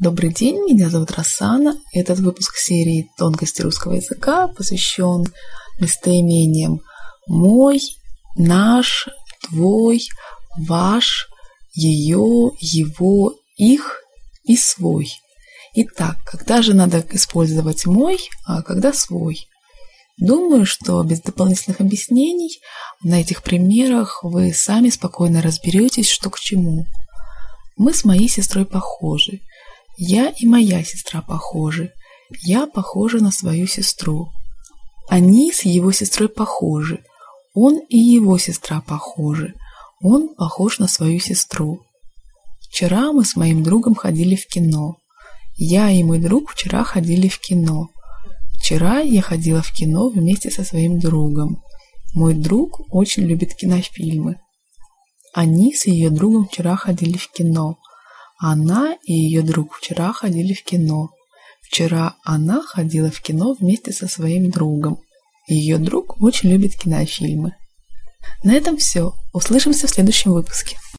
Добрый день, меня зовут Рассана. Этот выпуск серии «Тонкости русского языка» посвящен местоимениям «мой», «наш», «твой», «ваш», «ее», «его», «их» и «свой». Итак, когда же надо использовать «мой», а когда «свой»? Думаю, что без дополнительных объяснений на этих примерах вы сами спокойно разберетесь, что к чему. Мы с моей сестрой похожи. Я и моя сестра похожи. Я похожа на свою сестру. Они с его сестрой похожи. Он и его сестра похожи. Он похож на свою сестру. Вчера мы с моим другом ходили в кино. Я и мой друг вчера ходили в кино. Вчера я ходила в кино вместе со своим другом. Мой друг очень любит кинофильмы. Они с ее другом вчера ходили в кино. Она и ее друг вчера ходили в кино. Вчера она ходила в кино вместе со своим другом. Ее друг очень любит кинофильмы. На этом все. Услышимся в следующем выпуске.